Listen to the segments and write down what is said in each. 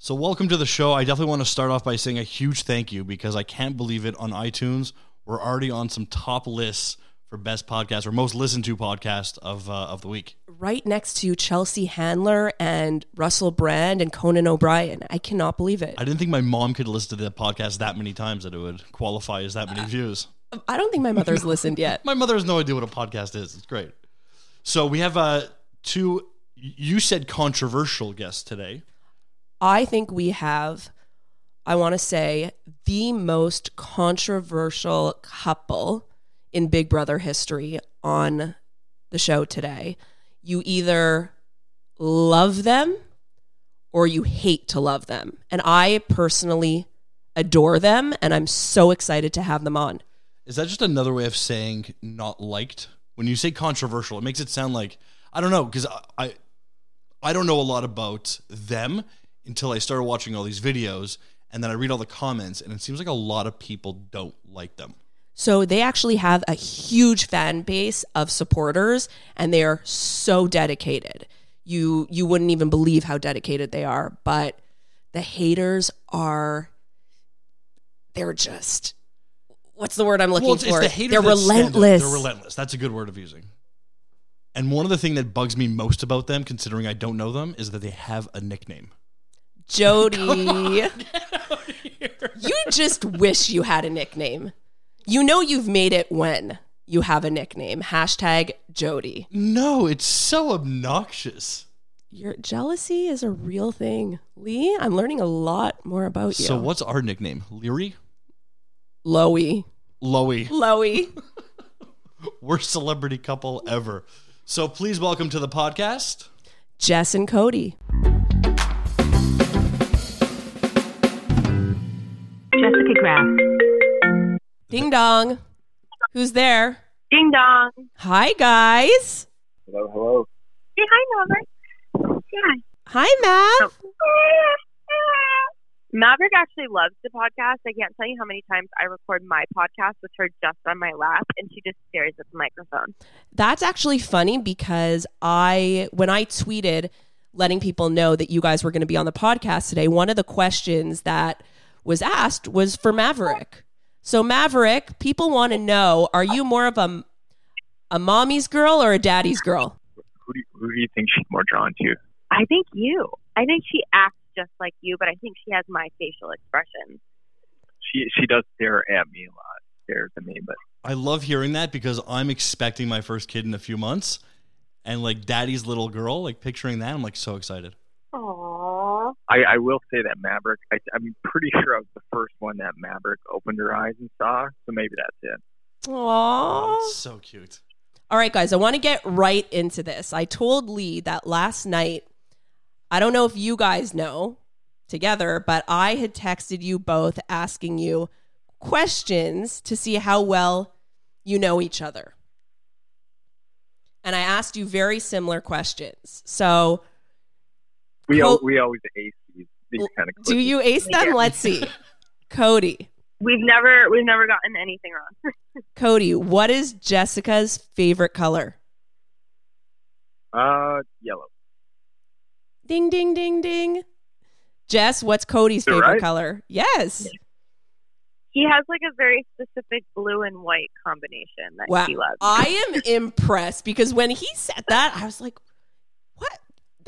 So, welcome to the show. I definitely want to start off by saying a huge thank you because I can't believe it on iTunes. We're already on some top lists for best podcast or most listened to podcast of uh, of the week. Right next to Chelsea Handler and Russell Brand and Conan O'Brien. I cannot believe it. I didn't think my mom could listen to the podcast that many times that it would qualify as that many views. I don't think my mother's listened yet. My mother has no idea what a podcast is. It's great. So we have uh, two. You said controversial guests today. I think we have, I want to say, the most controversial couple in Big Brother history on the show today. You either love them or you hate to love them. And I personally adore them, and I'm so excited to have them on. Is that just another way of saying not liked? When you say controversial, it makes it sound like I don't know because I, I I don't know a lot about them until I started watching all these videos, and then I read all the comments, and it seems like a lot of people don't like them. So they actually have a huge fan base of supporters and they are so dedicated. You you wouldn't even believe how dedicated they are, but the haters are they're just what's the word I'm looking Well, it's, it's for? the they're relentless. They're relentless. That's a good word of using. And one of the things that bugs me most about them, considering I don't know them, is that they have a nickname. Jody. you just wish you had a nickname. You know you've made it when you have a nickname. Hashtag Jody. No, it's so obnoxious. Your jealousy is a real thing. Lee, I'm learning a lot more about you. So what's our nickname? Leary? Lowy. Loey. Lowy. Worst celebrity couple ever. So please welcome to the podcast. Jess and Cody. Jessica Ding dong. Who's there? Ding dong. Hi, guys. Hello, hello. Say hi, Maverick. Say hi. Hi, Matt. Oh. Maverick actually loves the podcast. I can't tell you how many times I record my podcast with her just on my lap, and she just stares at the microphone. That's actually funny because I, when I tweeted letting people know that you guys were going to be on the podcast today, one of the questions that was asked was for Maverick. So, Maverick, people want to know are you more of a, a mommy's girl or a daddy's girl? Who do you, who do you think she's more drawn to? I think you. I think she acts just like you, but I think she has my facial expressions. She she does stare at me a lot, stares at me, but I love hearing that because I'm expecting my first kid in a few months. And like daddy's little girl, like picturing that, I'm like so excited. Aww. I, I will say that Maverick. I, I'm pretty sure I was the first one that Maverick opened her eyes and saw. So maybe that's it. Aww. It's so cute. All right, guys, I want to get right into this. I told Lee that last night, I don't know if you guys know together, but I had texted you both asking you questions to see how well you know each other. And I asked you very similar questions. So, We Well- al- we always ace these, these kind of. do you ace them? Let's see. Cody. We've never we've never gotten anything wrong. Cody, what is Jessica's favorite color? Uh, yellow. Ding, ding, ding, ding. Jess, what's Cody's Is it favorite right? color? Yes. He has like a very specific blue and white combination that Wow. he loves. I am impressed because when he said that, I was like, what?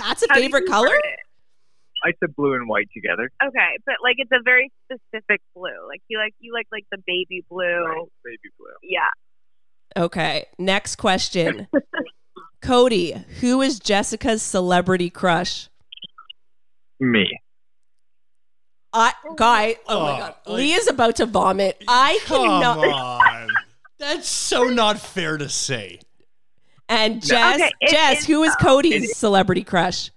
That's a How favorite color? I said blue and white together. Okay, but like it's a very specific blue. Like you like you like like the baby blue. Right, baby blue. Yeah. Okay. Next question. Cody, who is Jessica's celebrity crush? Me. I oh. guy, oh, my Oh, god. like- Lee is about to vomit. I Come cannot on. That's so not fair to say. And Jess, Okay, it Jess, is, who is though. Cody's celebrity crush?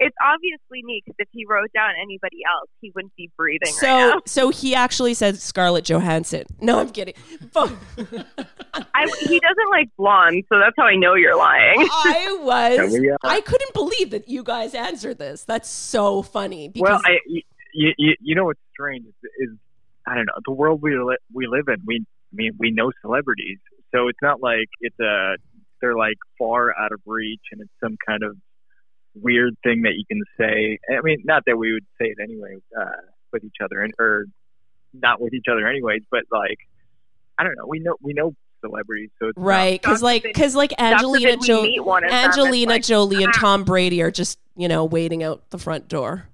It's obviously me because if he wrote down anybody else, he wouldn't be breathing So right now. so he actually said Scarlett Johansson. No, I'm kidding. I, he doesn't like blonde, so that's how I know you're lying. I was Can we, I couldn't believe that you guys answered this. That's so funny because Well, I, you, you, you know what's strange is, is I don't know the world we li- we live in. We I mean we know celebrities, so it's not like it's a they're like far out of reach and it's some kind of weird thing that you can say. I mean, not that we would say it anyway uh, with each other, and or not with each other anyways, but like I don't know. We know we know celebrities, so it's not- Right, because like, because like Angelina Jolie, meet one of them, it's Angelina like, Jolie, and ah. Tom Brady are just you know waiting out the front door.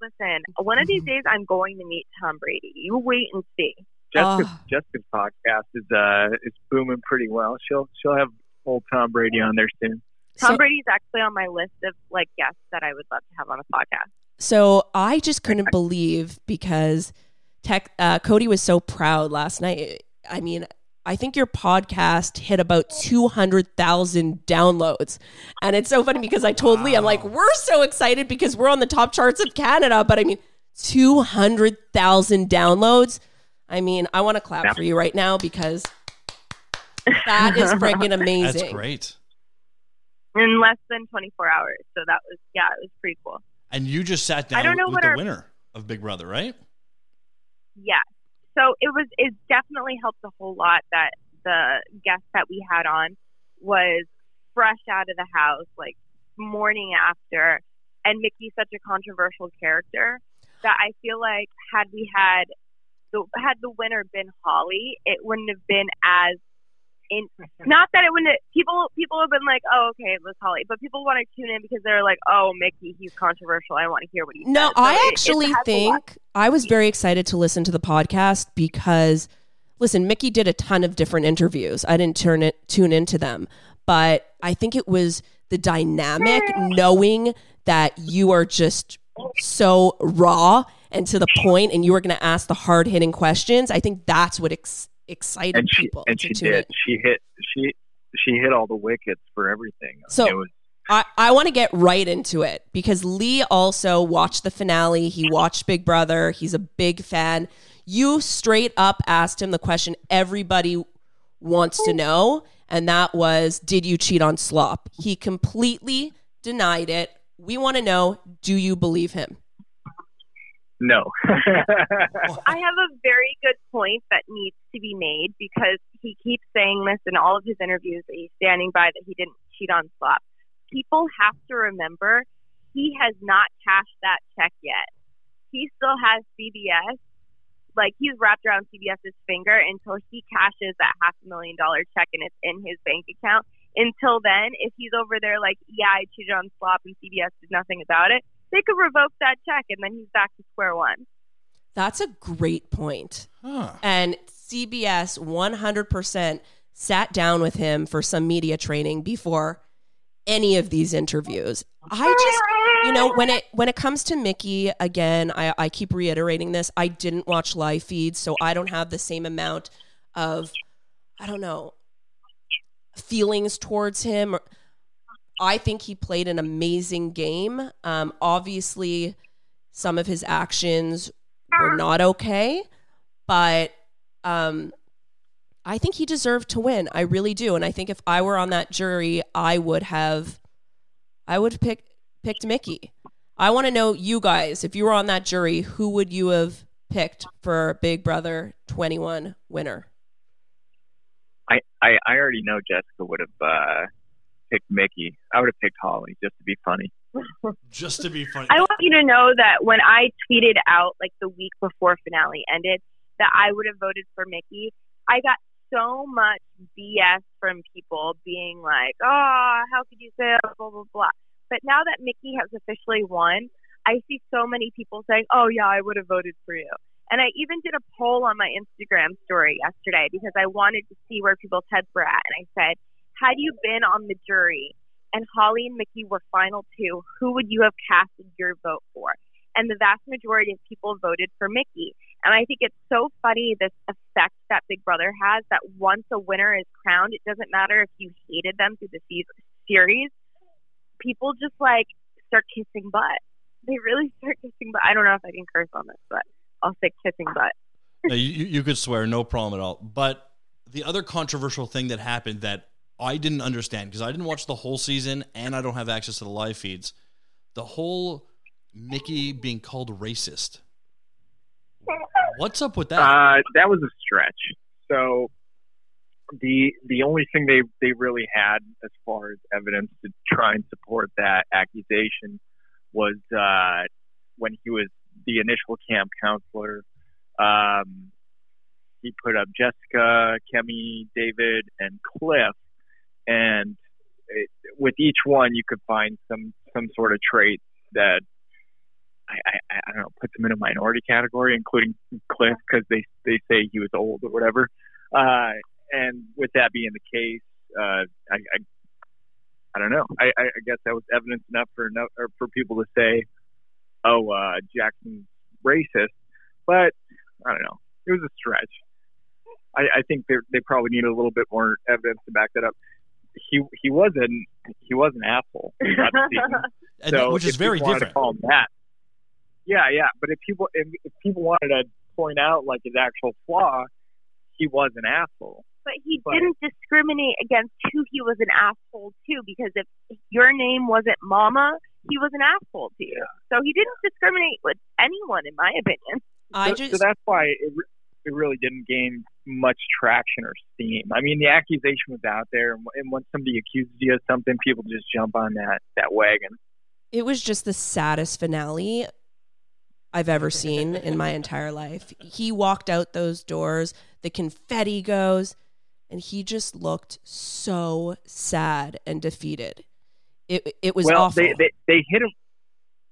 Listen, one of these days I'm going to meet Tom Brady. You wait and see. Jessica's, Oh. Jessica's podcast is uh is booming pretty well. She'll she'll have old Tom Brady on there soon. Tom So- Brady's actually on my list of like guests that I would love to have on a podcast. So I just couldn't believe because tech, uh, Cody was so proud last night. I mean, I think your podcast hit about 200,000 downloads. And it's so funny because I told Lee, I'm like, we're so excited because we're on the top charts of Canada. But I mean, 200,000 downloads. I mean, I want to clap Yeah. for you right now because that is freaking amazing. That's great. In less than 24 hours. So that was, yeah, it was pretty cool. And you just sat down I don't know with what the our- winner of Big Brother, right? Yeah. So it was it definitely helped a whole lot that the guest that we had on was fresh out of the house, like morning after, and Michie's such a controversial character that I feel like had we had the had the winner been Holly, it wouldn't have been as in not that it wouldn't people people have been like, Oh, okay, it was Holly but people want to tune in because they're like, Oh, Michie, he's controversial, I want to hear what he No, says. So I it- it actually has think I was very excited to listen to the podcast because listen, Michie did a ton of different interviews. I didn't turn it tune into them, but I think it was the dynamic knowing that you are just so raw and to the point and you were going to ask the hard-hitting questions. I think that's what ex- excited And she people and she did. in. She hit she she hit all the wickets for everything. So- it was I, I want to get right into it because Lee also watched the finale. He watched Big Brother. He's a big fan. You straight up asked him the question everybody wants to know, and that was Did you cheat on Slop? He completely denied it. We want to know Do you believe him? No. I have a very good point that needs to be made because he keeps saying this in all of his interviews that he's standing by that he didn't cheat on Slop. People have to remember he has not cashed that check yet. He still has CBS. Like he's wrapped around CBS's finger until he cashes that half a million dollar check and it's in his bank account. Until then, if he's over there like, yeah, I cheated on Slop and CBS did nothing about it, they could revoke that check and then he's back to square one. That's a great point. Huh. And CBS 100% sat down with him for some media training before any of these interviews. I just, you know, when it when it comes to Michie, again, I, I keep reiterating this. I didn't watch live feeds, so I don't have the same amount of, I don't know, feelings towards him. I think he played an amazing game. Um, obviously, some of his actions were not okay, but um, I think he deserved to win. I really do, and I think if I were on that jury, I would have, I would pick, picked Michie. I want to know you guys. If you were on that jury, who would you have picked for Big Brother 21 winner? I, I I already know Jessica would have uh, picked Michie. I would have picked Holly just to be funny. Just to be funny. I want you to know that when I tweeted out like the week before finale ended that I would have voted for Michie, I got so much BS from people being like, "Oh, how could you say that?" Blah blah blah. But now that Michie has officially won, I see so many people saying, "Oh yeah, I would have voted for you." And I even did a poll on my Instagram story yesterday because I wanted to see where people's heads were at. And I said, had you been on the jury and Holly and Michie were final two, who would you have casted your vote for? And the vast majority of people voted for Michie. And I think it's so funny this effect that Big Brother has that once a winner is crowned, it doesn't matter if you hated them through the series, people just like start kissing butt. They really start kissing butt. I don't know if I can curse on this, but I'll say kissing butt. You, you could swear, no problem at all. But the other controversial thing that happened that I didn't understand because I didn't watch the whole season and I don't have access to the live feeds. The whole Michie being called racist. What's up with that? Uh, that was a stretch. So the the only thing they they really had as far as evidence to try and support that accusation was uh, when he was the initial camp counselor. Um, he put up Jessica, Kemi, David, and Cliff, and it, with each one you could find some some sort of trait that I, I, I don't know puts him in a minority category, including Cliff because they they say he was old or whatever. Uh, and with that being the case, uh, I, I I don't know. I, I guess that was evidence enough for enough or for people to say, "Oh, uh, Jackson's racist," but I don't know. It was a stretch. I, I think they they probably need a little bit more evidence to back that up. He he wasn't he was an asshole. and, so which is very different. call him that. Yeah, yeah. But if people if, if people wanted to point out like his actual flaw, he was an asshole. But he but, didn't discriminate against who he was an asshole to because if your name wasn't Mama, he was an asshole to you. Yeah. So he didn't discriminate with anyone, in my opinion. I so, just so that's why it, it really didn't gain much traction or steam. I mean, the accusation was out there, and when somebody accuses you of something, people just jump on that that wagon. It was just the saddest finale I've ever seen in my entire life. He walked out those doors, the confetti goes, and he just looked so sad and defeated. It it was well, awful. They, they, they hit him.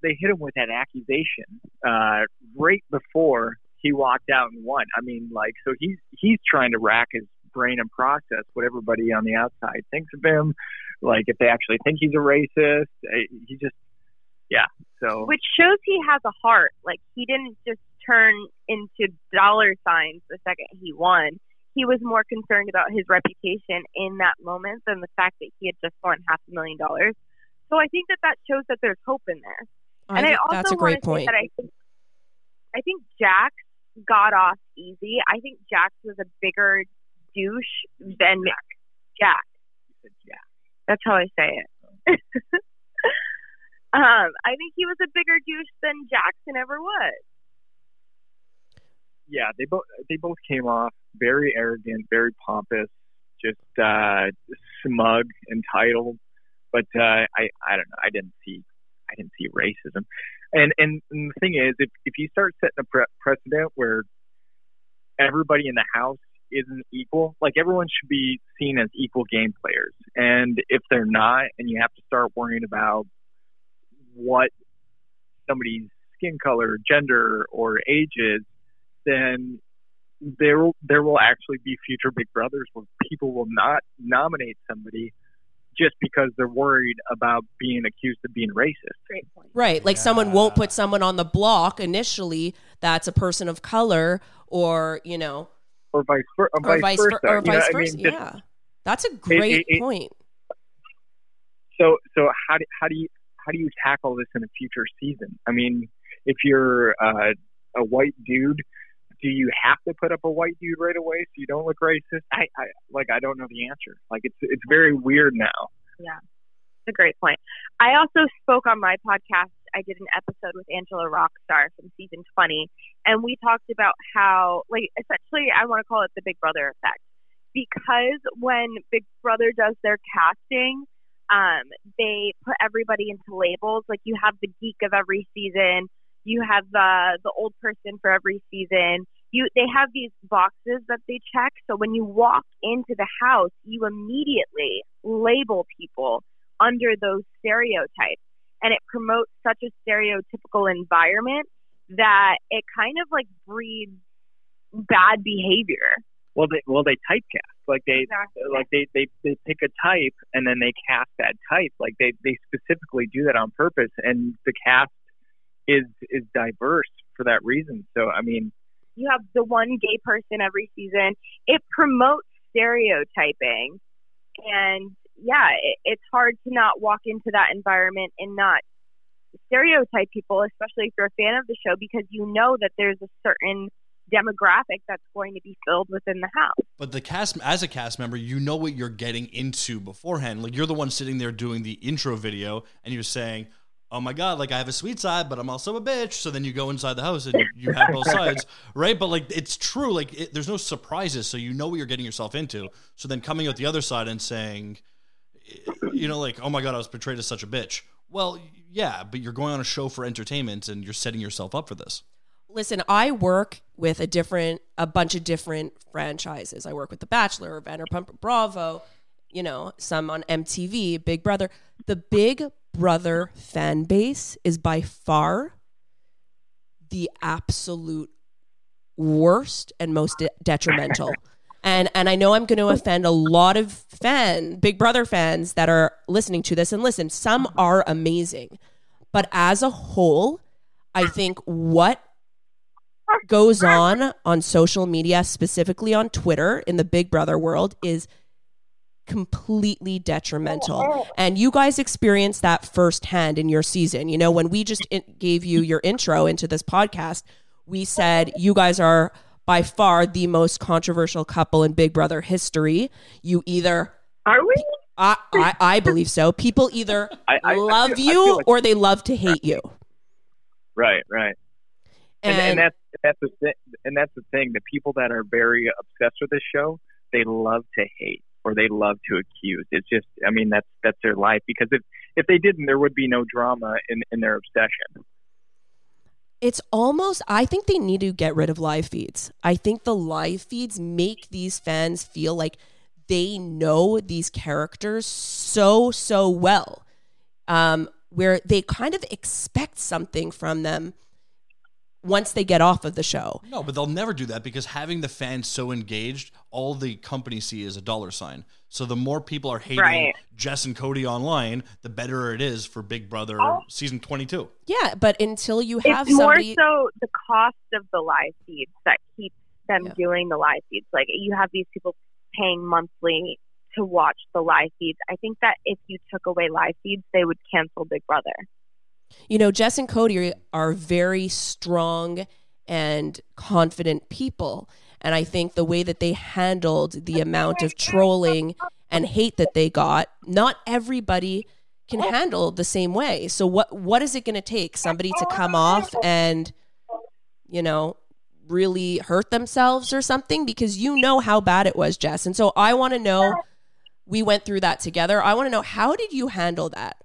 They hit him with that accusation uh, right before he walked out and won. I mean, like, so he's he's trying to rack his brain and process what everybody on the outside thinks of him. Like, if they actually think he's a racist, eh, he just, yeah. So, which shows he has a heart. Like, he didn't just turn into dollar signs the second he won. He was more concerned about his reputation in that moment than the fact that he had just won half a million dollars. So I think that that shows that there's hope in there. I and I also that's a great point. That I think, I think Jax got off easy. I think Jax was a bigger douche than Jack. Jack. Jack. That's how I say it. um, I think he was a bigger douche than Jackson ever was. Yeah, they both they both came off very arrogant, very pompous, just uh, smug, entitled. But uh, I I don't know. I didn't see I didn't see racism. And, and and the thing is, if if you start setting a pre- precedent where everybody in the house isn't equal, like everyone should be seen as equal game players, and if they're not, and you have to start worrying about what somebody's skin color, gender, or age is, then there there will actually be future Big Brothers where people will not nominate somebody just because they're worried about being accused of being racist. Great point. Right. Like yeah. someone won't put someone on the block initially that's a person of color or, you know, or vice, ver- or vice, vice versa. Or vice versa. I mean, yeah. That's a great it, it, point. So, so how do, how do you, how do you tackle this in a future season? I mean, if you're uh, a white dude do you have to put up a white dude right away so you don't look racist? I, I like I don't know the answer. Like it's it's very weird now. Yeah. It's a great point. I also spoke on my podcast. I did an episode with Angela Rockstar from season 20, and we talked about how, like, essentially, I want to call it the Big Brother effect. Because when Big Brother does their casting, um, they put everybody into labels. Like, you have the geek of every season, you have the the old person for every season. You they have these boxes that they check. So when you walk into the house, you immediately label people under those stereotypes, and it promotes such a stereotypical environment that it kind of like breeds bad behavior. Well, they well they typecast like they exactly. like they, they they pick a type and then they cast that type. Like they they specifically do that on purpose, and the cast is is diverse for that reason. So I mean, you have the one gay person every season. It promotes stereotyping, and yeah, it, it's hard to not walk into that environment and not stereotype people, especially if you're a fan of the show, because you know that there's a certain demographic that's going to be filled within the house. But the cast, as a cast member, you know what you're getting into beforehand. Like you're the one sitting there doing the intro video, and you're saying, oh my god, like I have a sweet side, but I'm also a bitch. So then you go inside the house and you, have both sides, right? But like it's true. Like it, there's no surprises, so you know what you're getting yourself into. So then coming out the other side and saying, eh, you know, like oh my god, I was portrayed as such a bitch. Well, yeah, but you're going on a show for entertainment and you're setting yourself up for this. Listen, I work with a different, a bunch of different franchises. I work with The Bachelor, Vanderpump Bravo, you know, some on MTV, Big Brother. The Big Brother fan base is by far the absolute worst and most de- detrimental. And and I know I'm going to offend a lot of fan Big Brother fans that are listening to this and listen, some are amazing. But as a whole, I think what goes on on social media, specifically on Twitter in the Big Brother world, is completely detrimental. Oh, oh. And you guys experienced that firsthand in your season. You know, when we just gave you your intro into this podcast, we said you guys are by far the most controversial couple in Big Brother history. You either are we? I, I, I believe so. People either I, I, love feel, you like, or they love to hate you. Right, right. And, and, and that's that's the thing, and that's the thing. The people that are very obsessed with this show, they love to hate or they love to accuse. It's just, I mean, that's that's their life. Because if if they didn't, there would be no drama in in their obsession. It's almost. I think they need to get rid of live feeds. I think the live feeds make these fans feel like they know these characters so so well, um, where they kind of expect something from them once they get off of the show. No, but they'll never do that because having the fans so engaged, all the company see is a dollar sign. So the more people are hating Right. Jess and Cody online, the better it is for Big Brother Oh. season 22. Yeah, but until you have It's more somebody, so the cost of the live feeds that keeps them Yeah. doing the live feeds. Like you have these people paying monthly to watch the live feeds. I think that if you took away live feeds, they would cancel Big Brother. you know, Jess and Cody are very strong and confident people. And I think the way that they handled the amount of trolling and hate that they got, not everybody can handle the same way. So what what is it going to take? Somebody to come off and you know, really hurt themselves or something because you know how bad it was, Jess. And so I want to know we went through that together. I want to know how did you handle that?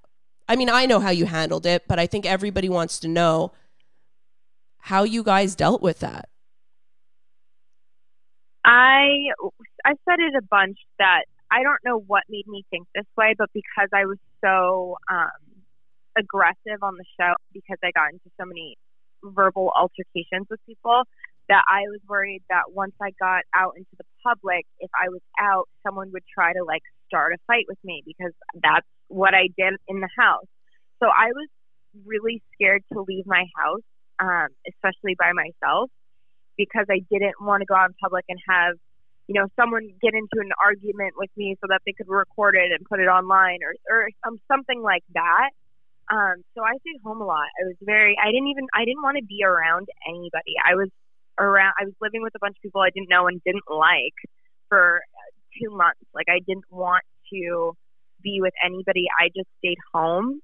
I mean, I know how you handled it, but I think everybody wants to know how you guys dealt with that. I I said it a bunch that I don't know what made me think this way, but because I was so um, aggressive on the show, because I got into so many verbal altercations with people, that I was worried that once I got out into the public, if I was out, someone would try to like start a fight with me because that's what I did in the house. So I was really scared to leave my house, um, especially by myself, because I didn't want to go out in public and have, you know, someone get into an argument with me so that they could record it and put it online or or some something like that. Um, so I stayed home a lot. I was very, I didn't even, I didn't want to be around anybody. I was around, I was living with a bunch of people I didn't know and didn't like for two months. Like I didn't want to be with anybody. I just stayed home.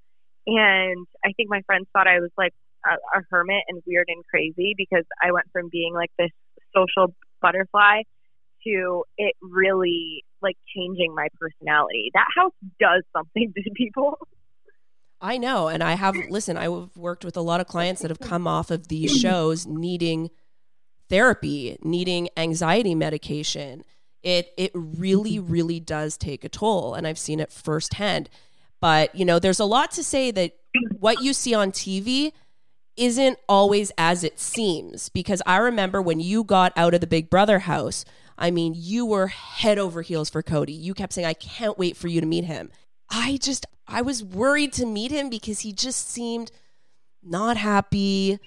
And I think my friends thought I was like a, a hermit and weird and crazy because I went from being like this social butterfly to it really like changing my personality. That house does something to people. I know. And I have, listen, I've worked with a lot of clients that have come off of these shows needing therapy, needing anxiety medication. It, it really, really does take a toll. And I've seen it firsthand. But, you know, there's a lot to say that what you see on TV isn't always as it seems. Because I remember when you got out of the Big Brother house, I mean, you were head over heels for Cody. You kept saying, I can't wait for you to meet him. I just, I was worried to meet him because he just seemed not happy,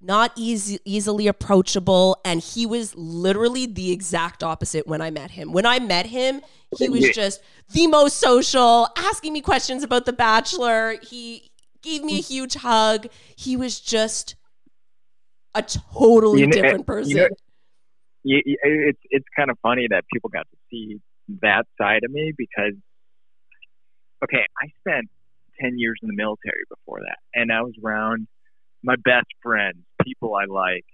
not easy, easily approachable. And he was literally the exact opposite when I met him. When I met him, he was just the most social, asking me questions about The Bachelor. He gave me a huge hug. He was just a totally You know, different you person. know, you, you- it's it's kind of funny that people got to see that side of me because okay, I spent 10 years in the military before that. And I was around my best friends, people I like.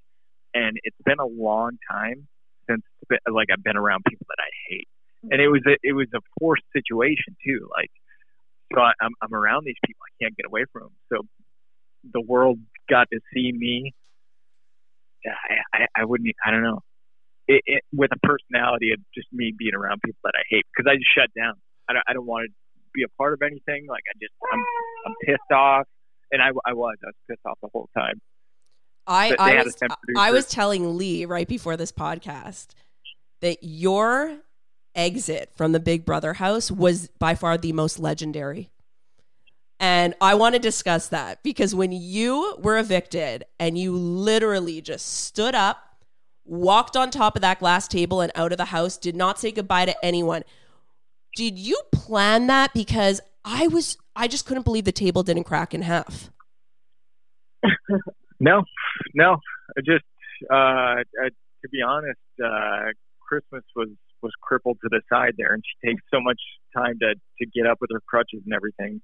And it's been a long time since like I've been around people that I hate. And it was a, it was a forced situation too. Like, so I, I'm, I'm around these people. I can't get away from them. So the world got to see me. I, I, I wouldn't, I don't know. It, it, with a personality of just me being around people that I hate because I just shut down. I don't, I don't want to be a part of anything. Like I just, I'm, I'm pissed off, and I, I was, I was pissed off the whole time. I, I was, I was telling Lee right before this podcast that your exit from the Big Brother house was by far the most legendary. And I want to discuss that because when you were evicted and you literally just stood up, walked on top of that glass table and out of the house, did not say goodbye to anyone. Did you plan that? Because I was, I just couldn't believe the table didn't crack in half. no, no. I just, uh, uh, to be honest, uh, Christmas was was crippled to the side there, and she takes so much time to to get up with her crutches and everything.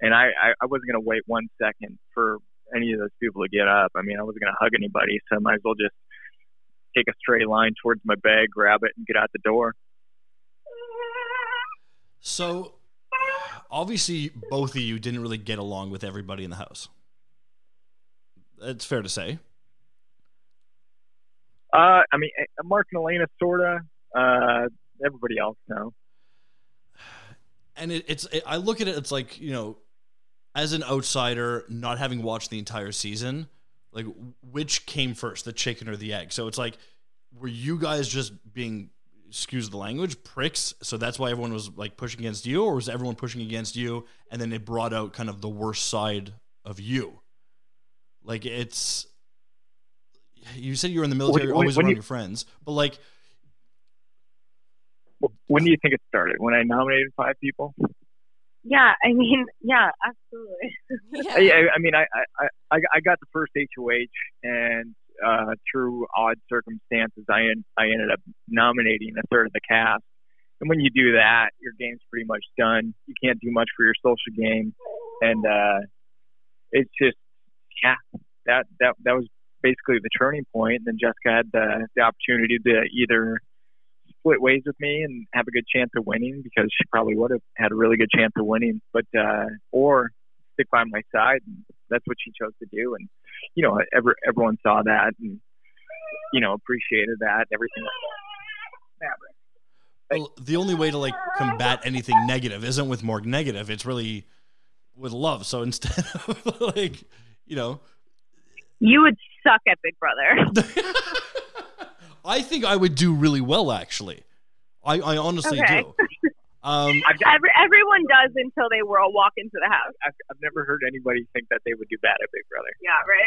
And I I, I wasn't going to wait one second for any of those people to get up. I mean, I wasn't going to hug anybody, so I might as well just take a straight line towards my bag, grab it, and get out the door. So, obviously, both of you didn't really get along with everybody in the house. It's fair to say. Uh, I mean, Mark and Elena, sorta. Uh, everybody else, no. And it, it's, it, I look at it, it's like you know, as an outsider, not having watched the entire season, like which came first, the chicken or the egg? So it's like, were you guys just being excuse the language, pricks. So that's why everyone was like pushing against you, or was everyone pushing against you? And then it brought out kind of the worst side of you. Like it's, you said you were in the military, when, always when around you, your friends, but like, when do you think it started? When I nominated five people? Yeah, I mean, yeah, absolutely. yeah. I, I mean, I, I, I, I got the first HOH, and uh, through odd circumstances, I en- I ended up nominating a third of the cast. And when you do that, your game's pretty much done. You can't do much for your social game, and uh, it's just yeah, that that that was basically the turning point. And then Jessica had the the opportunity to either split ways with me and have a good chance of winning because she probably would have had a really good chance of winning, but uh, or stick by my side. And that's what she chose to do. And you know, every, everyone saw that and you know appreciated that. Everything. Well, the only way to like combat anything negative isn't with more negative. It's really with love. So instead of like, you know, you would suck at Big Brother. I think I would do really well, actually. I, I honestly okay. do. Um, Every, everyone does until they will walk into the house. I've, I've, never heard anybody think that they would do bad at Big Brother. Yeah, right.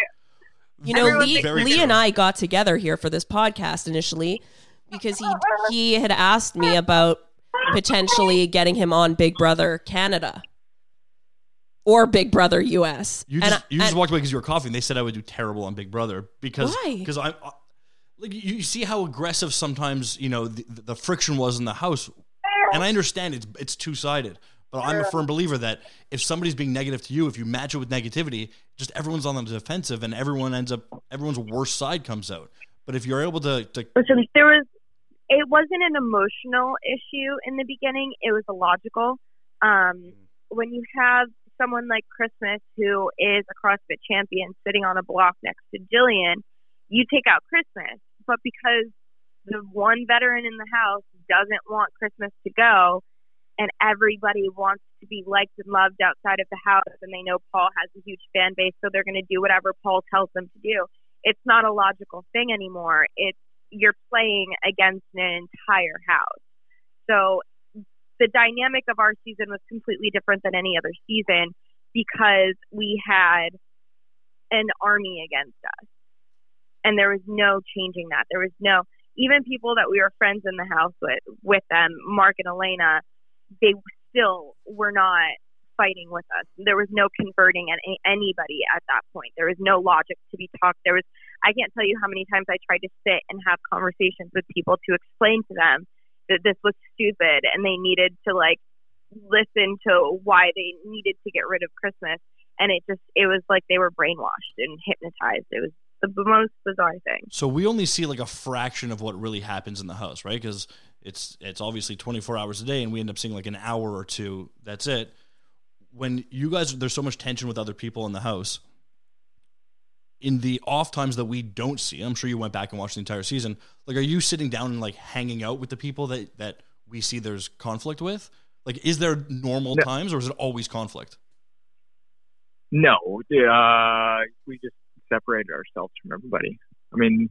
You know, Lee, Lee and I got together here for this podcast initially because he he had asked me about potentially getting him on Big Brother Canada or Big Brother US. You just, and, you just and, walked away because you were coughing. They said I would do terrible on Big Brother because because I'm like you see how aggressive sometimes you know the, the friction was in the house, and I understand it's it's two sided. But I'm a firm believer that if somebody's being negative to you, if you match it with negativity, just everyone's on the defensive, and everyone ends up everyone's worst side comes out. But if you're able to, to listen, there was it wasn't an emotional issue in the beginning; it was a logical. Um, when you have someone like Christmas, who is a CrossFit champion, sitting on a block next to Jillian, you take out Christmas but because the one veteran in the house doesn't want Christmas to go, and everybody wants to be liked and loved outside of the house, and they know Paul has a huge fan base, so they're going to do whatever Paul tells them to do. It's not a logical thing anymore. It's you're playing against an entire house. So the dynamic of our season was completely different than any other season because we had an army against us and there was no changing that. There was no even people that we were friends in the house with with them, Mark and Elena, they still were not fighting with us. There was no converting any, anybody at that point. There was no logic to be talked. There was I can't tell you how many times I tried to sit and have conversations with people to explain to them that this was stupid and they needed to like listen to why they needed to get rid of Christmas. And it just, it was like they were brainwashed and hypnotized. It was the most bizarre thing. So we only see like a fraction of what really happens in the house, right? Because it's it's obviously 24 hours a day, and we end up seeing like an hour or two. That's it. When you guys, there's so much tension with other people in the house. In the off times that we don't see, I'm sure you went back and watched the entire season. Like, are you sitting down and like hanging out with the people that that we see there's conflict with? Like, is there normal No. times or is it always conflict? No, uh, we just separated ourselves from everybody. I mean,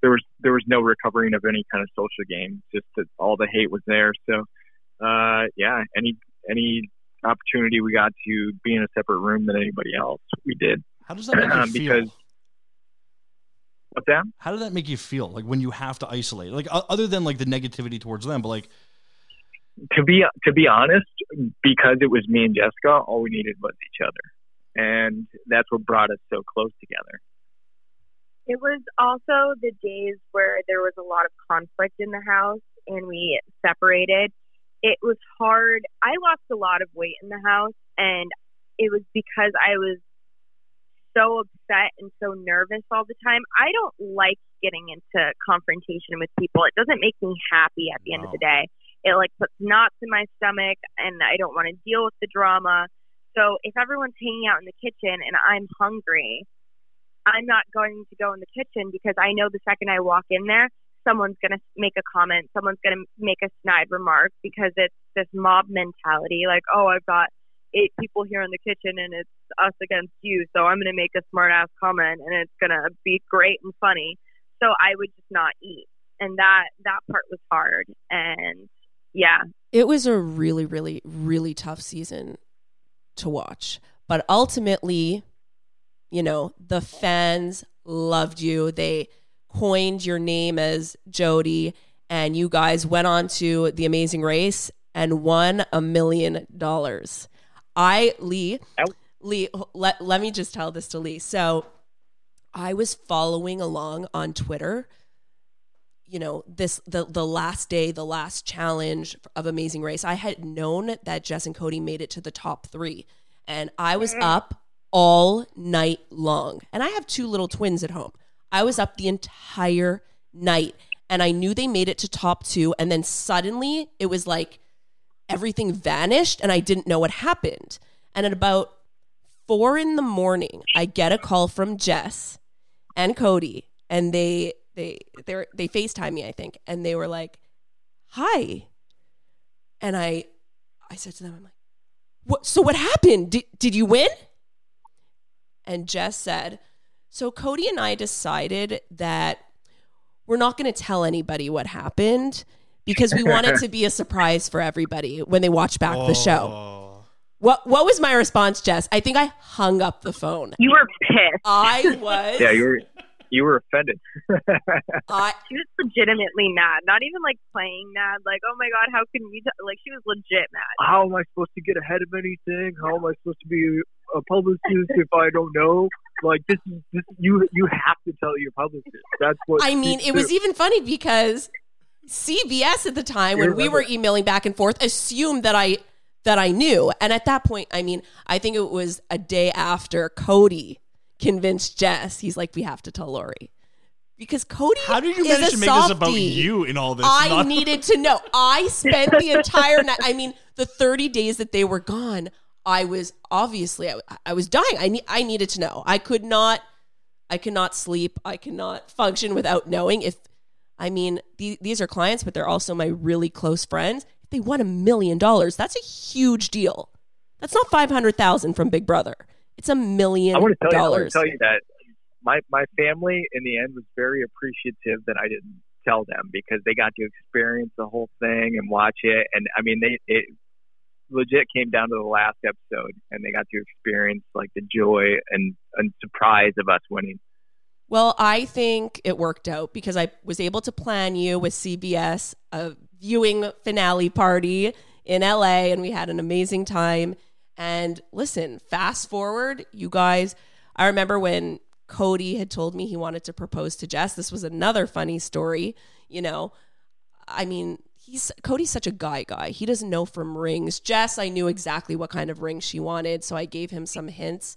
there was there was no recovering of any kind of social game. Just that all the hate was there. So, uh, yeah, any any opportunity we got to be in a separate room than anybody else, we did. How does that make you Um, feel? because- What's that? How did that make you feel? Like when you have to isolate, like other than like the negativity towards them, but like to be to be honest, because it was me and Jessica, all we needed was each other, and that's what brought us so close together. It was also the days where there was a lot of conflict in the house and we separated. It was hard. I lost a lot of weight in the house, and it was because I was so upset and so nervous all the time. I don't like getting into confrontation with people. It doesn't make me happy at the end of the day. It like puts knots in my stomach, and I don't want to deal with the drama. So if everyone's hanging out in the kitchen and I'm hungry, I'm not going to go in the kitchen because I know the second I walk in there, someone's going to make a comment, someone's going to make a snide remark because it's this mob mentality like, oh, I've got eight people here in the kitchen and it's us against you, so I'm going to make a smart ass comment and it's going to be great and funny. So I would just not eat. And that that part was hard and yeah, It was a really, really, really tough season to watch. But ultimately, you know, the fans loved you. They coined your name as Jody, and you guys went on to the amazing race and won a million dollars. I, Lee, Ow. Lee, let, let me just tell this to Lee. So I was following along on Twitter you know this the the last day the last challenge of amazing race i had known that jess and cody made it to the top three. And i was mm-hmm. up all night long. And i have two little twins at home. I was up the entire night and i knew they made it to top two. And then suddenly it was like everything vanished and i didn't know what happened. And at about four in the morning i get a call from jess and cody and they they they were, they FaceTime me, I think, and they were like, "Hi," and I I said to them, "I'm like, what? So what happened? Did did you win?" And Jess said, "So Cody and I decided that we're not going to tell anybody what happened." Because we want it to be a surprise for everybody when they watch back the show. Oh. What what was my response, Jess? I think I hung up the phone. you were pissed. I was Yeah, you were you were offended. I She was legitimately mad. Not even like playing mad. Like, oh my god, how can we? T-? Like, she was legit mad. How am I supposed to get ahead of anything? How am I supposed to be a publicist if I don't know? Like this is this you you have to tell your publicist. That's what I mean, it people was even funny because CBS at the time when we were emailing back and forth assumed that I that I knew. And at that point, I mean, I think it was a day after Cody convinced Jess. He's like, "We have to tell Lori." Because Cody How did you is manage to make this about you in all this? I Not- needed to know. I spent the entire night. I mean, the 30 days that they were gone, I was obviously I, I was dying. I ne- I needed to know. I could not I cannot sleep. I cannot function without knowing if I mean, the, these are clients, but they're also my really close friends. If they won a million dollars, that's a huge deal. That's not 500,000 from Big Brother. It's a million I want to tell you. I want to tell you that my my family in the end was very appreciative that I didn't tell them because they got to experience the whole thing and watch it. And I mean, they it legit came down to the last episode, and they got to experience like the joy and and surprise of us winning. Well, I think it worked out because I was able to plan you with CBS a viewing finale party in LA and we had an amazing time. And listen, fast forward, you guys, I remember when Cody had told me he wanted to propose to Jess. This was another funny story, you know. I mean, he's Cody's such a guy guy. He doesn't know from rings. Jess, I knew exactly what kind of ring she wanted, so I gave him some hints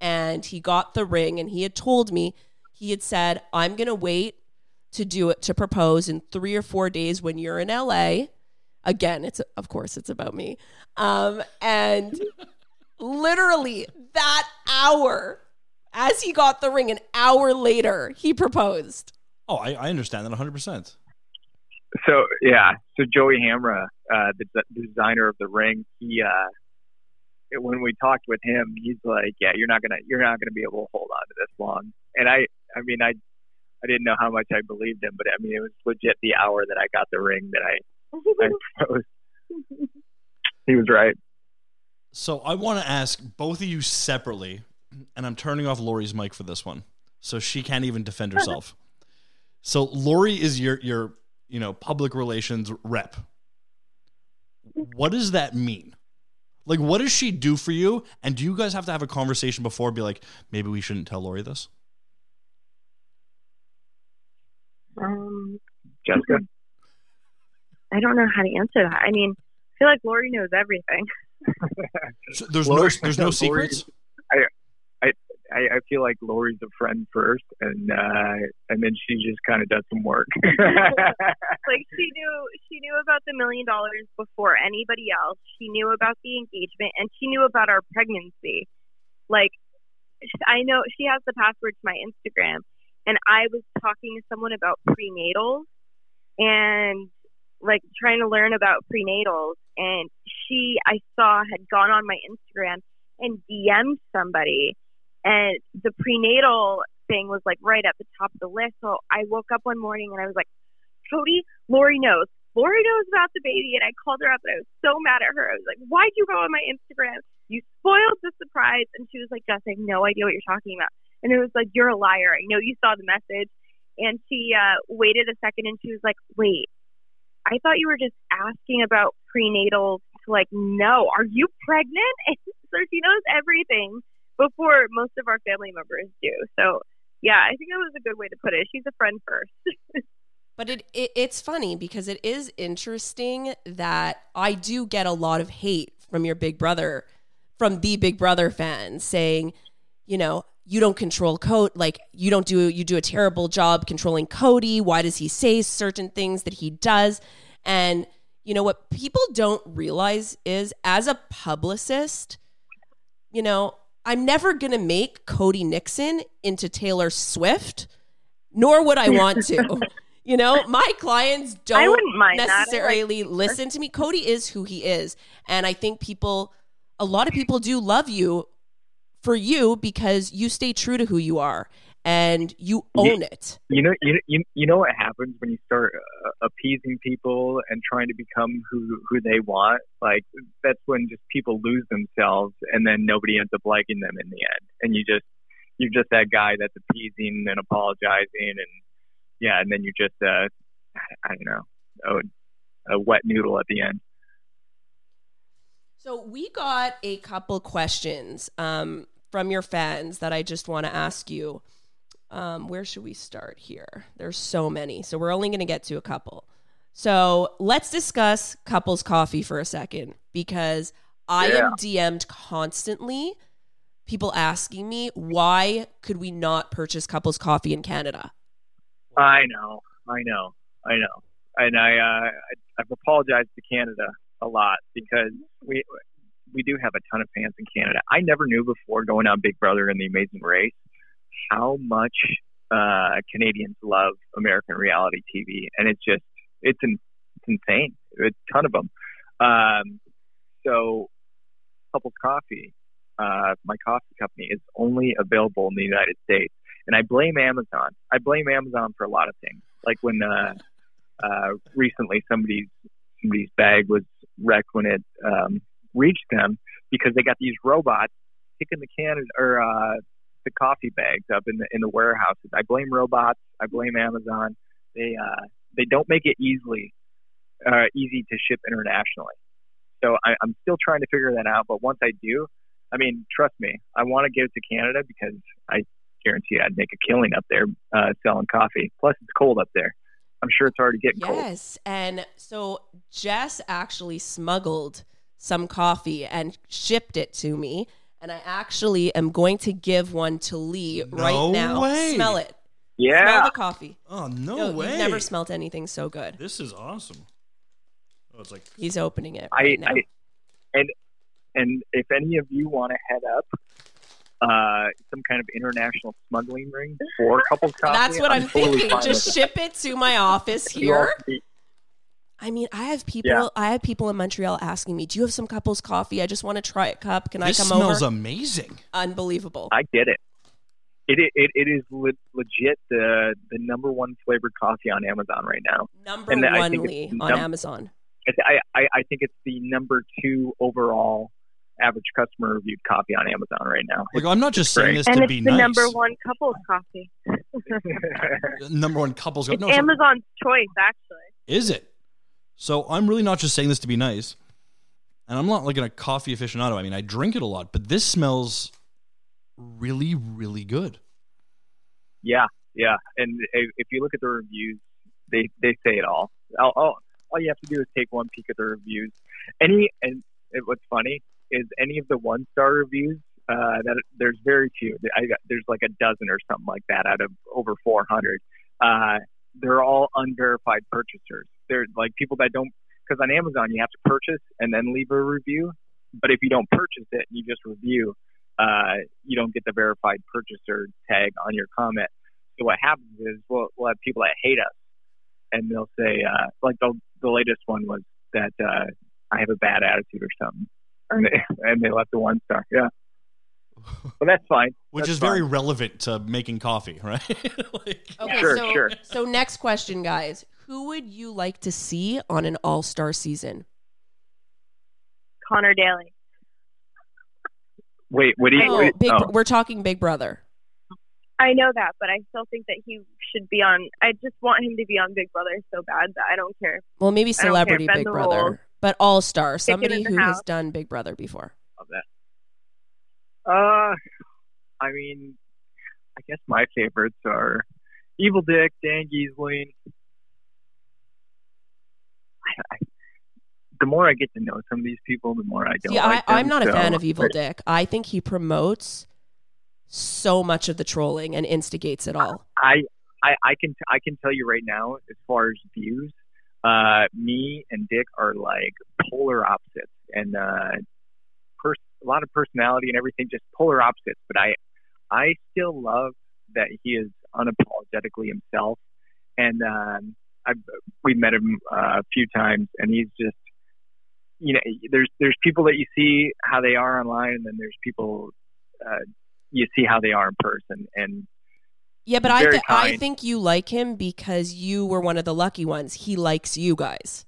and he got the ring and he had told me he had said, "I'm going to wait to do it to propose in 3 or 4 days when you're in LA." Again, it's of course it's about me. Um and literally that hour as he got the ring an hour later, he proposed. Oh, I, I understand that 100. percent So yeah, so Joey Hamra, uh, the, the designer of the ring, he uh, when we talked with him, he's like, "Yeah, you're not gonna you're not gonna be able to hold on to this long." And I, I mean, I, I didn't know how much I believed him, but I mean, it was legit the hour that I got the ring that I, I proposed. he was right. So I want to ask both of you separately, and I'm turning off Lori's mic for this one, so she can't even defend herself. so Lori is your your you know public relations rep. What does that mean? Like, what does she do for you? And do you guys have to have a conversation before? Be like, maybe we shouldn't tell Lori this. Um, Jessica, I don't know how to answer that. I mean, I feel like Lori knows everything. So there's Lori- no there's no Lori- secrets. I, I I feel like Lori's a friend first, and uh, and then she just kind of does some work. like she knew she knew about the million dollars before anybody else. She knew about the engagement and she knew about our pregnancy. Like I know she has the password to my Instagram and I was talking to someone about prenatals and like trying to learn about prenatals and she I saw had gone on my Instagram and DM'd somebody and the prenatal thing was like right at the top of the list. So I woke up one morning and I was like, Cody, Lori knows. Lori knows about the baby. And I called her up and I was so mad at her. I was like, why'd you go on my Instagram? You spoiled the surprise. And she was like, Jess, I have no idea what you're talking about. And it was like, you're a liar. I know you saw the message. And she uh, waited a second and she was like, wait, I thought you were just asking about prenatal to like, no, are you pregnant? And so she knows everything before most of our family members do. So yeah, I think that was a good way to put it. She's a friend first. But it, it it's funny because it is interesting that I do get a lot of hate from your Big Brother, from the Big Brother fans saying, you know, you don't control Cody, like you don't do you do a terrible job controlling Cody. Why does he say certain things that he does? And you know what people don't realize is as a publicist, you know, I'm never going to make Cody Nickson into Taylor Swift, nor would I want to. you know, my clients don't I wouldn't mind that. I like- necessarily listen to me. Cody is who he is. And I think people, a lot of people do love you for you because you stay true to who you are and you own it. you know, you, you you know what happens when you start uh, appeasing people and trying to become who who they want. Like that's when just people lose themselves, and then nobody ends up liking them in the end. And you just you're just that guy that's appeasing and apologizing, and yeah, and then you're just uh, I don't know, a, a wet noodle at the end. So we got a couple questions um, from your fans that I just want to ask you. Um, where should we start here? There's so many, so we're only going to get to a couple. So let's discuss couples coffee for a second because I am DM'd constantly. People asking me why could we not purchase couples coffee in Canada? I know, I know, I know, and I uh, I- I've apologized to Canada a lot because we we do have a ton of fans in Canada. I never knew before going on Big Brother and The Amazing Race how much uh, Canadians love American reality TV, and it's just it's in, it's insane. It's a ton of them. Um, so, Couples Coffee, uh, my coffee company, is only available in the United States, and I blame Amazon. I blame Amazon for a lot of things, like when uh, uh, recently somebody's somebody's bag was wrecked when it um, reached them because they got these robots picking the can or uh, the coffee bags up in the in the warehouses. I blame robots. I blame Amazon. They uh, they don't make it easily uh, easy to ship internationally. So I, I'm still trying to figure that out. But once I do, I mean, trust me, I want to give it to Canada because I guarantee I'd make a killing up there uh, selling coffee. Plus, it's cold up there. I'm sure it's already getting cold. Yes. And so Jess actually smuggled some coffee and shipped it to me. And I actually am going to give one to Lee right now. way. Smell it. Yeah. Smell Yeah, the coffee. Oh no, No, way! you've never smelled anything so good. This is awesome. Oh, it's like He's opening it I, right now. I and and if any of you want to head up uh, some kind of international smuggling ring for couples coffee, That's what I'm, totally thinking. Just ship it to my office You all- here. I mean, I have people. Yeah. I have people in Montreal asking me, "Do you have some couples coffee? I just want to try it. Cup? Can this I come over?" This smells amazing. Unbelievable. I get it. It it, it, it is le- legit the the number one flavored coffee on Amazon right now. Number and one, think it's num- on Amazon. I, I I think it's the number two overall average customer reviewed coffee on Amazon right now. Like I'm not just saying great. this and to it's be the number one couples coffee. Number one couples. It's no, so- Amazon's choice, actually. Is it? So I'm really not just saying this to be nice. And I'm not like a coffee aficionado. I mean, I drink it a lot, but this smells really, really good. Yeah, yeah. And if you look at the reviews, they they say it all. All, all, all you have to do is take one peek at the reviews. Any and it, what's funny is any of the one star reviews. Uh, that there's very few. I got, there's like a dozen or something like that out of over 400. Uh, they're all unverified purchasers. They're like people that don't because on Amazon you have to purchase and then leave a review. But if you don't purchase it and you just review, uh, you don't get the verified purchaser tag on your comment. So what happens is we'll, we'll have people that hate us, and they'll say uh, like the the latest one was that uh, I have a bad attitude or something, and they, and they left a one star. Yeah, but that's fine. Which That's is very relevant to making coffee, right? like, Okay, Sure, so sure. so next question, guys. Who would you like to see on an All Star season? Connor Daly. Wait, what do you? Oh, wait, Big. oh. We're talking Big Brother. I know that, but I still think that he should be on. I just want him to be on Big Brother so bad that I don't care. Well, maybe I don't care. celebrity Big the Brother, rules. but all star, somebody in the who has done Big Brother before. of that. Uh, I mean, I guess my favorites are Evil Dick, Dan Gheesling. I, the more I get to know some of these people, the more I don't. Yeah, like I, I'm them, not a fan of Evil Dick. I think he promotes so much of the trolling and instigates it all. I, I, I can I can tell you right now, as far as views, uh, me and Dick are like polar opposites, and uh, pers- a lot of personality and everything, just polar opposites. But I, I still love that he is unapologetically himself, and um, I've we met him uh, a few times, and he's just, you know, there's there's people that you see how they are online, and then there's people. Uh, you see how they are in person, and Yeah, but I, th- I think you like him because you were one of the lucky ones. He likes you guys.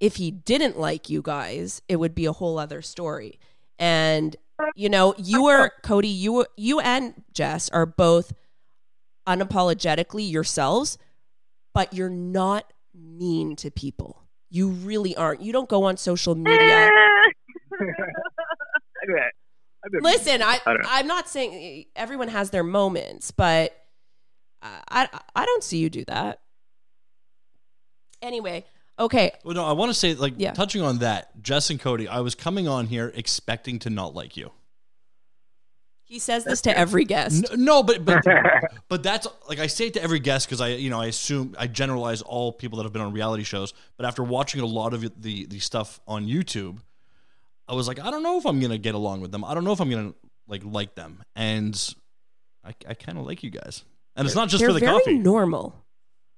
If he didn't like you guys, it would be a whole other story. And you know, you are Cody. You you and Jess are both unapologetically yourselves, but you're not mean to people. You really aren't. You don't go on social media. I bet- I bet- Listen, I, I I'm not saying everyone has their moments, but I, I I don't see you do that. Anyway, okay, well, no, I want to say, like, Yeah. touching on that, Jess and Cody, I was coming on here expecting to not like you. He says this to every guest. N- No, but but but that's like I say it to every guest because I you know I assume I generalize all people that have been on reality shows. But after watching a lot of the the stuff on YouTube, I was like, I don't know if I'm gonna get along with them. I don't know if I'm gonna like like them, and I, I kind of like you guys. And it's not just They're for the very coffee. normal.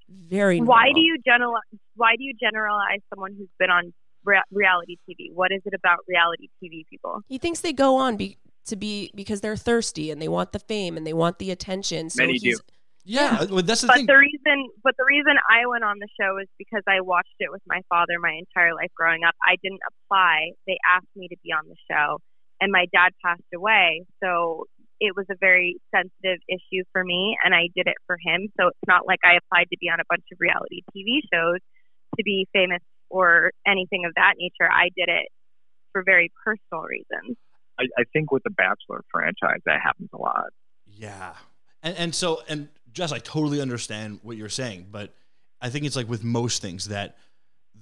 Very. why do you generalize? Why do you generalize someone who's been on rea- reality TV? What is it about reality TV people? He thinks they go on be, to be because they're thirsty and they want the fame and they want the attention. So Many he's, do. yeah, well, that's the But thing. the reason, but the reason I went on the show is because I watched it with my father my entire life growing up. I didn't apply; they asked me to be on the show, and my dad passed away, so it was a very sensitive issue for me, and I did it for him. So it's not like I applied to be on a bunch of reality TV shows to be famous or anything of that nature. I did it for very personal reasons. I, I think with the Bachelor franchise, that happens a lot. Yeah. And and so and Jess, I totally understand what you're saying, but I think it's like with most things that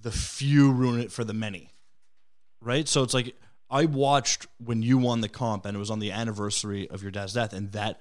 the few ruin it for the many, right? So it's like I watched when you won the comp and it was on the anniversary of your dad's death, and that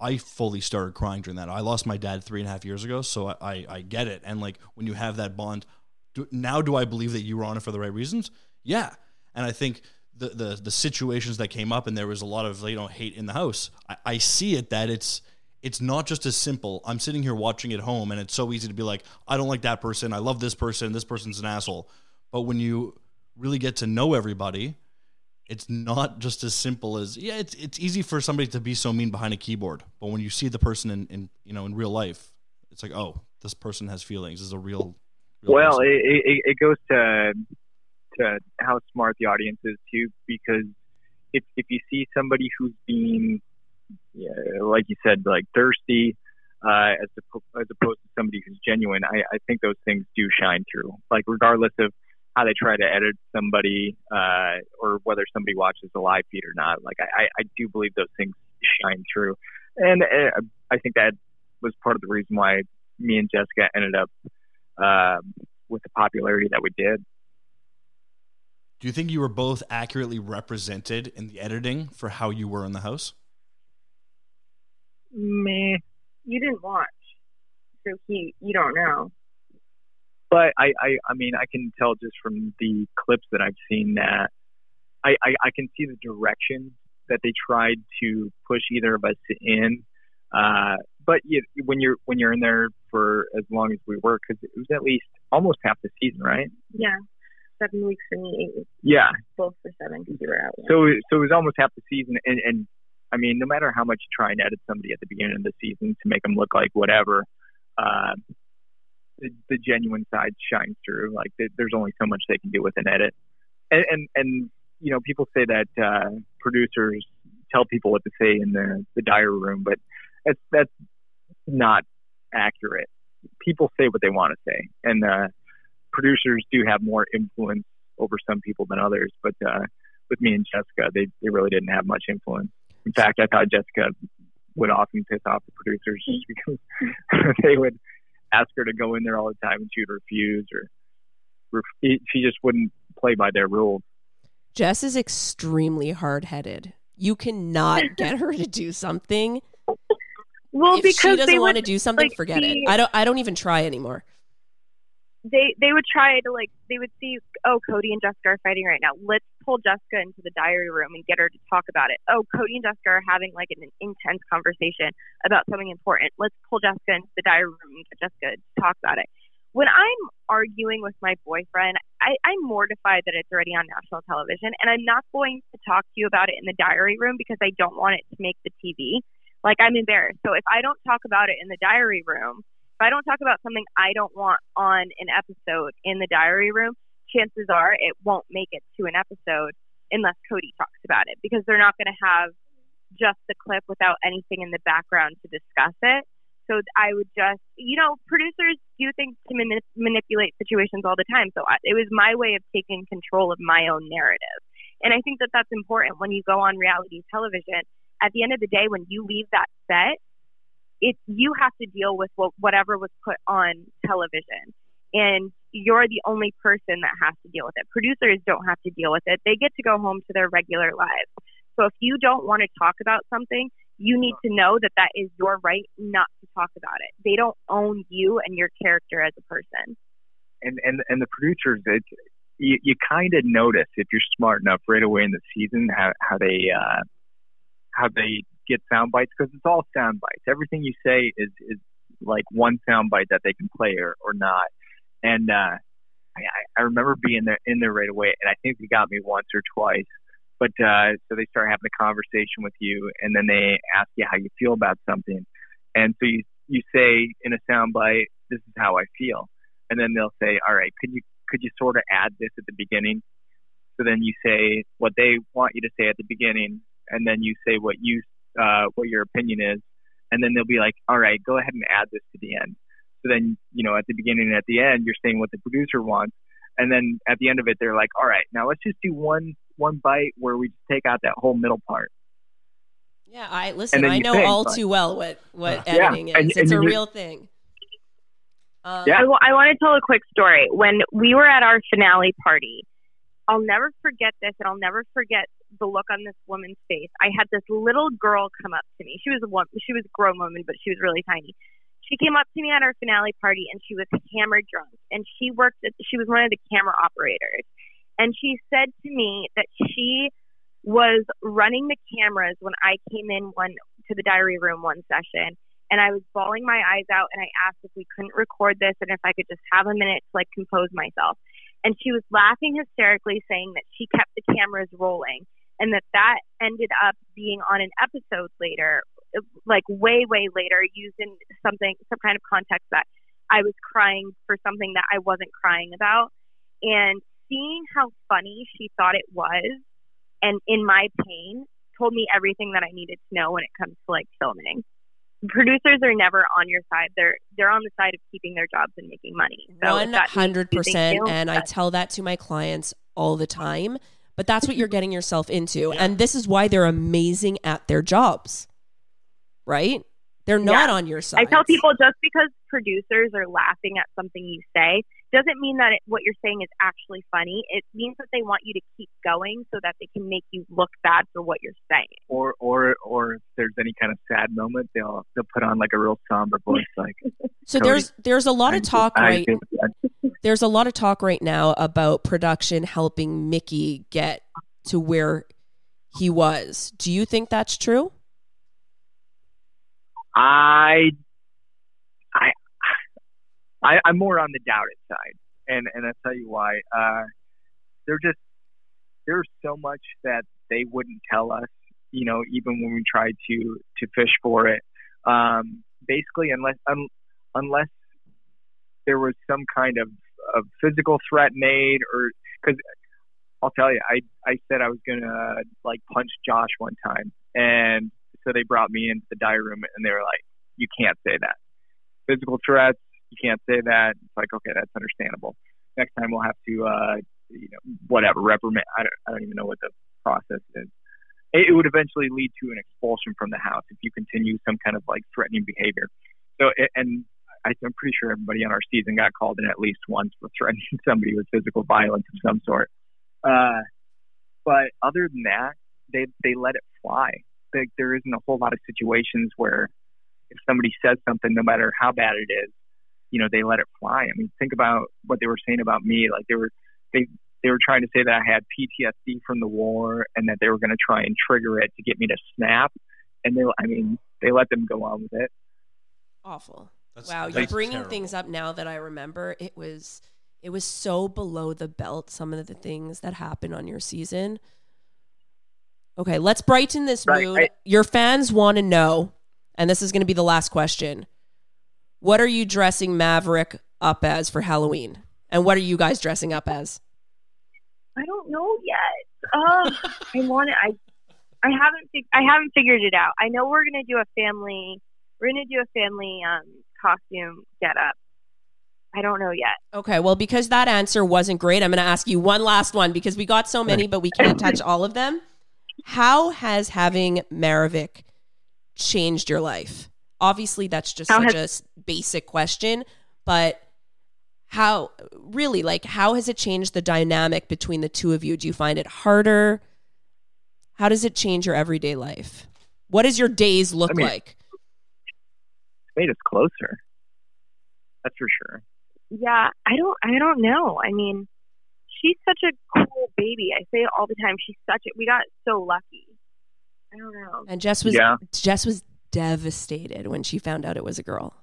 I fully started crying during that. I lost my dad three and a half years ago, so I, I, I get it. And like when you have that bond, do, now do I believe that you were on it for the right reasons? Yeah, and I think the the the situations that came up and there was a lot of you know hate in the house. I, I see it that it's it's not just as simple. I'm sitting here watching at home, and it's so easy to be like, I don't like that person. I love this person. This person's an asshole. But when you really get to know everybody, it's not just as simple as yeah. It's it's easy for somebody to be so mean behind a keyboard, but when you see the person in, in you know in real life, it's like oh, this person has feelings. This is a real. real Well, it, it, it goes to to how smart the audience is too, because if if you see somebody who's being, yeah, like you said, like thirsty, uh, as oppo- as opposed to somebody who's genuine, I, I think those things do shine through. Like regardless of how they try to edit somebody, uh, or whether somebody watches the live feed or not, like I, I, do believe those things shine through, and uh, I think that was part of the reason why me and Jessica ended up um, with the popularity that we did. Do you think you were both accurately represented in the editing for how you were in the house? Meh. You didn't watch, so he you don't know. But I, I, I mean, I can tell just from the clips that I've seen that I, I, I can see the direction that they tried to push either of us in. Uh, but you, when you're when you're in there for as long as we were, because it was at least almost half the season, right? Yeah, seven weeks for me, eight weeks Yeah. both for seven because you were out. So so it was almost half the season, and and I mean, no matter how much you try and edit somebody at the beginning of the season to make them look like whatever, uh, the, the genuine side shines through. Like th- there's only so much they can do with an edit, and and, and you know, people say that uh, producers tell people what to say in the the diary room, but that's that's not accurate. People say what they want to say, and uh, producers do have more influence over some people than others. But uh, with me and Jessica, they they really didn't have much influence. In fact, I thought Jessica would often piss off the producers just because they would ask her to go in there all the time and she would refuse, or ref- she just wouldn't play by their rules. Jess is extremely hard headed. You cannot get her to do something. well, if because she doesn't want would, to do something, like, forget it. I don't I don't even try anymore. They they would try to like they would see oh Cody and Jessica are fighting right now. Let's pull Jessica into the diary room and get her to talk about it. Oh, Cody and Jessica are having like an intense conversation about something important. Let's pull Jessica into the diary room and get Jessica to talk about it. When I'm arguing with my boyfriend, I, I'm mortified that it's already on national television, and I'm not going to talk to you about it in the diary room because I don't want it to make the TV. Like I'm embarrassed. So if I don't talk about it in the diary room, if I don't talk about something I don't want on an episode in the diary room, chances are it won't make it to an episode unless Cody talks about it because they're not going to have just the clip without anything in the background to discuss it. So I would just, you know, producers do things to mani- manipulate situations all the time. So I, it was my way of taking control of my own narrative. And I think that that's important when you go on reality television. At the end of the day, when you leave that set, it's you have to deal with what, whatever was put on television. And you're the only person that has to deal with it. Producers don't have to deal with it. They get to go home to their regular lives. So if you don't want to talk about something you need to know that that is your right not to talk about it. They don't own you and your character as a person. And and and the producers it's you, you kind of notice if you're smart enough right away in the season how how they uh how they get sound bites because it's all sound bites. Everything you say is is like one sound bite that they can play or, or not. And uh I, I remember being there in there right away and I think they got me once or twice. But uh so they start having a conversation with you and then they ask you how you feel about something. And so you you say in a sound bite this is how I feel. And then they'll say, "All right, could you could you sort of add this at the beginning?" So then you say what they want you to say at the beginning, and then you say what you uh, what your opinion is, and then they'll be like, "All right, go ahead and add this to the end." So then you know at the beginning and at the end you're saying what the producer wants, and then at the end of it they're like, "All right, now let's just do one one bite where we just take out that whole middle part." Yeah, I listen. I know think, all like- too well what what Yeah, editing is. and- it's and a you just- real thing. Um, Yeah. I, I want to tell a quick story. When we were at our finale party, I'll never forget this, and I'll never forget the look on this woman's face. I had this little girl come up to me. She was a woman, she was a grown woman, but she was really tiny. She came up to me at our finale party, and she was hammered drunk, and she worked. At, she was one of the camera operators, and she said to me that she was running the cameras when I came in one to the diary room one session and I was bawling my eyes out and I asked if we couldn't record this and if I could just have a minute to like compose myself. And she was laughing hysterically saying that she kept the cameras rolling and that that ended up being on an episode later, like way, way later, used in something, some kind of context that I was crying for something that I wasn't crying about. And seeing how funny she thought it was and in my pain told me everything that I needed to know when it comes to like filming producers are never on your side. They're they're on the side of keeping their jobs and making money. So if One that means hundred choosing percent, and I tell that to my clients all the time. But that's what you're getting yourself into, and this is why they're amazing at their jobs, right? They're not Yeah. on your side. I tell people just because producers are laughing at something you say doesn't mean that it, what you're saying is actually funny. It means that they want you to keep going so that they can make you look bad for what you're saying. Or or or if there's any kind of sad moment, they'll they'll put on like a real somber voice, like So Cody, there's there's a lot of talk I right feel bad. there's a lot of talk right now about production helping Michie get to where he was. Do you think that's true? I, I, I, I'm more on the doubted side, and and I'll tell you why. Uh, they're just there's so much that they wouldn't tell us, you know, even when we tried to to fish for it. Um, basically, unless un, unless there was some kind of, of physical threat made, or because I'll tell you, I I said I was gonna like punch Josh one time, and so they brought me into the diary room and they were like, "You can't say that. Physical threats, you can't say that." It's like, okay, that's understandable. Next time we'll have to, uh, you know, whatever reprimand. I don't, I don't even know what the process is. It, it would eventually lead to an expulsion from the house if you continue some kind of like threatening behavior. So, and I, I'm pretty sure everybody on our season got called in at least once for threatening somebody with physical violence of some sort. Uh, but other than that, they they let it fly there, there isn't a whole lot of situations where if somebody says something, no matter how bad it is, you know, they let it fly. I mean, think about what they were saying about me. Like they were, they, they were trying to say that I had PTSD from the war and that they were going to try and trigger it to get me to snap. And they, I mean, they let them go on with it. Awful. That's- wow, you're bringing terrible. things up now that I remember. It was it was so below the belt some of the things that happened on your season. Okay, let's brighten this Right, mood. I- your fans want to know, and this is going to be the last question. What are you dressing Maverick up as for Halloween? And what are you guys dressing up as? I don't know yet. Oh, I want it. I I haven't fig- I haven't figured it out. I know we're gonna do a family. We're gonna do a family um, costume get up. I don't know yet. Okay, well, because that answer wasn't great, I'm going to ask you one last one because we got so many, but we can't touch all of them. How has having Maverick changed your life? Obviously, that's just How such a s- basic question, but how really like how has it changed the dynamic between the two of you? Do you find it harder? How does it change your everyday life? What does your days look I mean- like? It's made us closer. That's for sure. Yeah, I don't. I don't know. I mean, she's such a cool baby. I say it all the time. She's such a. We got so lucky. I don't know. And Jess was Yeah. Jess was devastated when she found out it was a girl.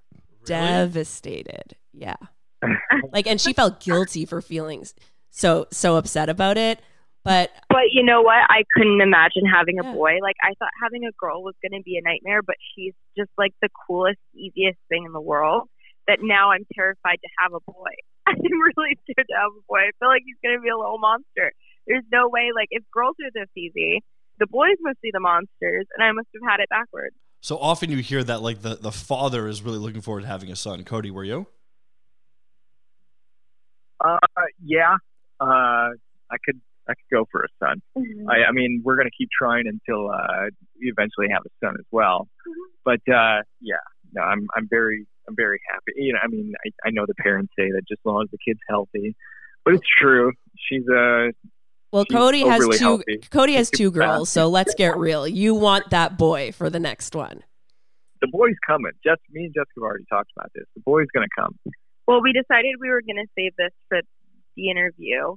Devastated. Yeah. like and she felt guilty for feeling so so upset about it. But But you know what? I couldn't imagine having a Yeah. boy. Like I thought having a girl was going to be a nightmare, but she's just like the coolest, easiest thing in the world. That now I'm terrified to have a boy. I'm really scared to have a boy. I feel like he's going to be a little monster. There's no way. Like if girls are this easy, the boys must be the monsters, and I must have had it backwards. So often you hear that like the, the father is really looking forward to having a son. Cody, were you? Uh, yeah. Uh, I could, I could go for a son. I, I mean, we're going to keep trying until uh, we eventually have a son as well. But uh, yeah, no, I'm I'm very I'm very happy. You know, I mean, I, I know the parents say that just as long as the kid's healthy, but it's true. She's uh Well, She's Cody has two. healthy. Cody has two girls, so let's get real. You want that boy for the next one. the boy's coming. Just me and Jessica have already talked about this. The boy's gonna come. Well, we decided we were going to save this for the interview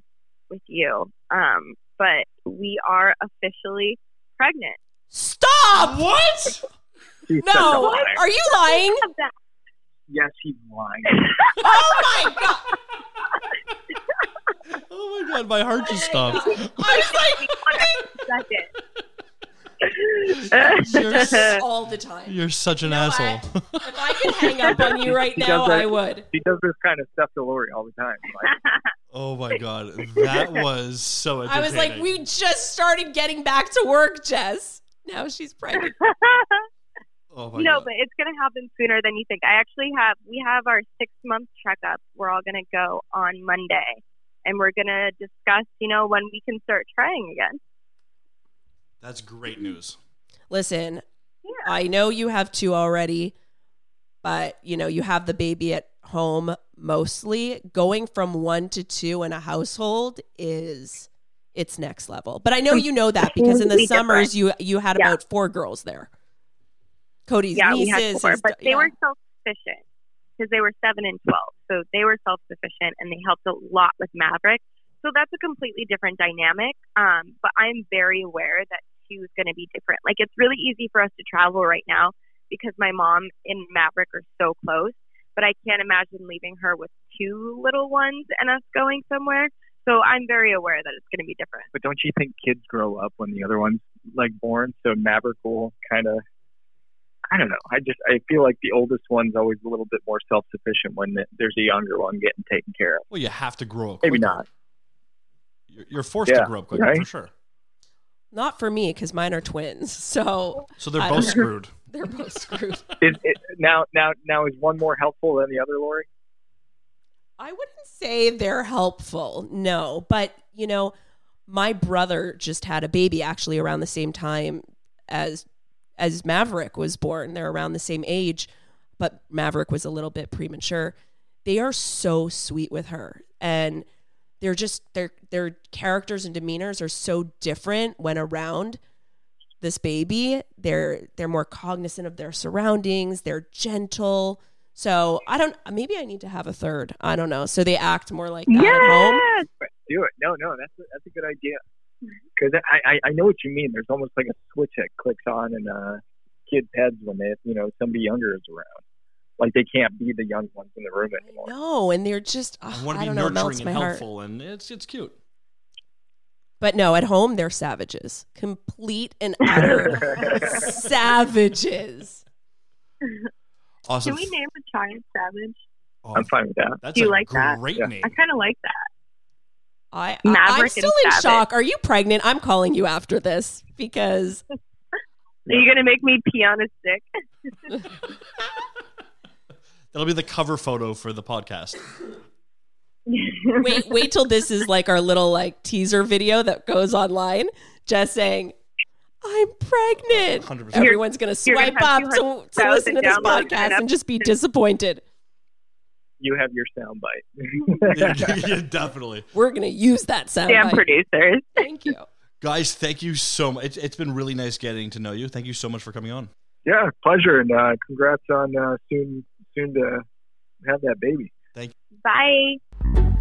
with you. Um, but we are officially pregnant. Stop! What? She's No, liar. are you lying? Yes, he's lying. Oh my god! Oh my god, my heart just stopped. I Second. You're all the time. You're such an know asshole. If I could hang up on you right He now, does that. I would. He does this kind of stuff to Lori all the time. Like, oh my god, that was so I was like, we just started getting back to work, Jess. Now she's pregnant. oh my no, god. but it's going to happen sooner than you think. I actually have, we have our six month checkup. We're all going to go on Monday and we're going to discuss, you know, when we can start trying again. That's great news. Listen, Yeah. I know you have two already, but you know, you have the baby at home mostly. Going from one to two in a household is it's next level. But I know you know that because in the Completely summers you you had Yeah. about four girls there. Cody's yeah, we nieces, had four, his but they yeah. were self sufficient because they were seven and twelve, so they were self sufficient and they helped a lot with Maverick. So that's a completely different dynamic. Um, but I'm very aware that two is going to be different. Like it's really easy for us to travel right now because my mom and Maverick are so close. But I can't imagine leaving her with two little ones and us going somewhere. So I'm very aware that it's going to be different. but don't you think kids grow up when the other one's like born? So Maverick will kind of. I don't know. I just I feel like the oldest one's always a little bit more self sufficient when there's a younger one getting taken care of. Well, you have to grow up. Maybe quicker. not. You're, you're forced Yeah, to grow up quicker right? for sure. not for me because mine are twins. So So they're I both screwed. they're both screwed. Is it, now now now is one more helpful than the other, Lori? I wouldn't say they're helpful, no. But, you know, my brother just had a baby actually around the same time as as Maverick was born. They're around the same age, but Maverick was a little bit premature. They are so sweet with her. And they're just their their characters and demeanors are so different when around this baby. They're they're more cognizant of their surroundings, they're gentle. So I don't. Maybe I need to have a third. I don't know. So they act more like that at home. Yes! Do it. No, no, that's a, that's a good idea. Because I, I I know what you mean. There's almost like a switch that clicks on in uh, kids' heads when they you know somebody younger is around. Like they can't be the young ones in the room anymore. No, and they're just. I want to be don't know. it melts nurturing my and heart. helpful, and it's it's cute. But no, at home they're savages, complete and utter savages. Awesome. Can we name a child Savage? Oh, I'm fine with that. That's Do you a like that? great Yeah. name. I kind of like that. I, I I'm still in Savage. shock. Are you pregnant? I'm calling you after this because Are you gonna make me pee on a stick? That'll be the cover photo for the podcast. wait wait till this is like our little like teaser video that goes online. Just saying, I'm pregnant. 100%. Everyone's gonna you're gonna swipe up to, to listen to this podcast and and just be disappointed. You have your soundbite. yeah, yeah, definitely. We're gonna use that sound. Damn bite. producers. Thank you. Guys, thank you so much. It's, it's been really nice getting to know you. Thank you so much for coming on. yeah, pleasure, and uh, congrats on uh, soon soon to have that baby. Thank you. Bye.